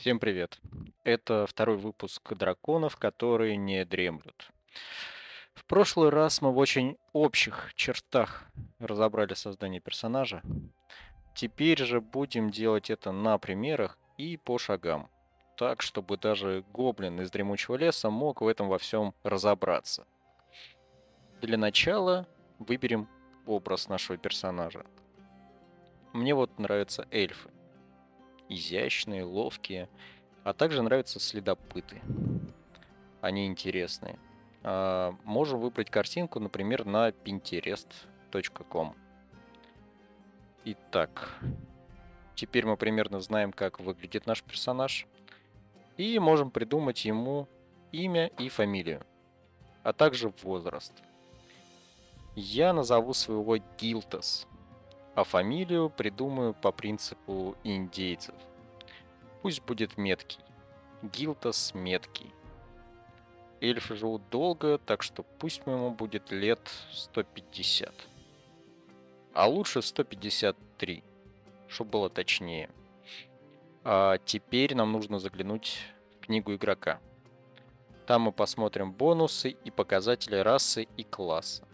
Всем привет. Это второй выпуск драконов, которые не дремлют. В прошлый раз мы в очень общих чертах разобрали создание персонажа. Теперь же будем делать это на примерах и по шагам. Так, чтобы даже гоблин из дремучего леса мог в этом во всем разобраться. Для начала выберем образ нашего персонажа. Мне вот нравятся эльфы изящные, ловкие, а также нравятся следопыты. Они интересные. А, можем выбрать картинку, например, на pinterest.com. Итак, теперь мы примерно знаем, как выглядит наш персонаж. И можем придумать ему имя и фамилию, а также возраст. Я назову своего Гилтас – а фамилию придумаю по принципу индейцев. Пусть будет меткий. Гилтас меткий. Эльфы живут долго, так что пусть ему будет лет 150. А лучше 153, чтобы было точнее. А теперь нам нужно заглянуть в книгу игрока. Там мы посмотрим бонусы и показатели расы и класса.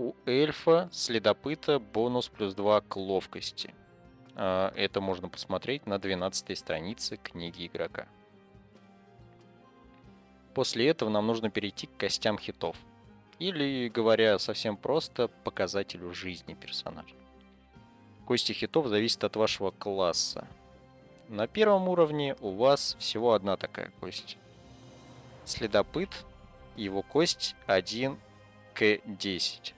У эльфа следопыта бонус плюс 2 к ловкости. А, это можно посмотреть на 12 странице книги игрока. После этого нам нужно перейти к костям хитов. Или, говоря совсем просто, показателю жизни персонажа. Кости хитов зависят от вашего класса. На первом уровне у вас всего одна такая кость. Следопыт, его кость 1 к 10.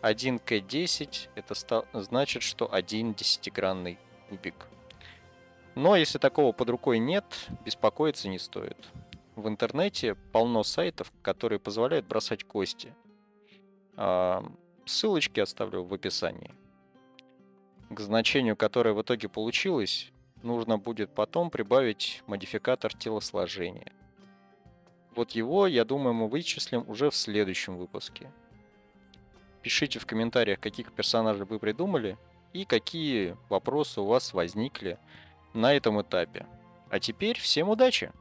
1 к 10 это значит, что один десятигранный кубик. Но если такого под рукой нет, беспокоиться не стоит. В интернете полно сайтов, которые позволяют бросать кости. А, ссылочки оставлю в описании. К значению, которое в итоге получилось, нужно будет потом прибавить модификатор телосложения. Вот его, я думаю, мы вычислим уже в следующем выпуске. Пишите в комментариях, каких персонажей вы придумали и какие вопросы у вас возникли на этом этапе. А теперь всем удачи!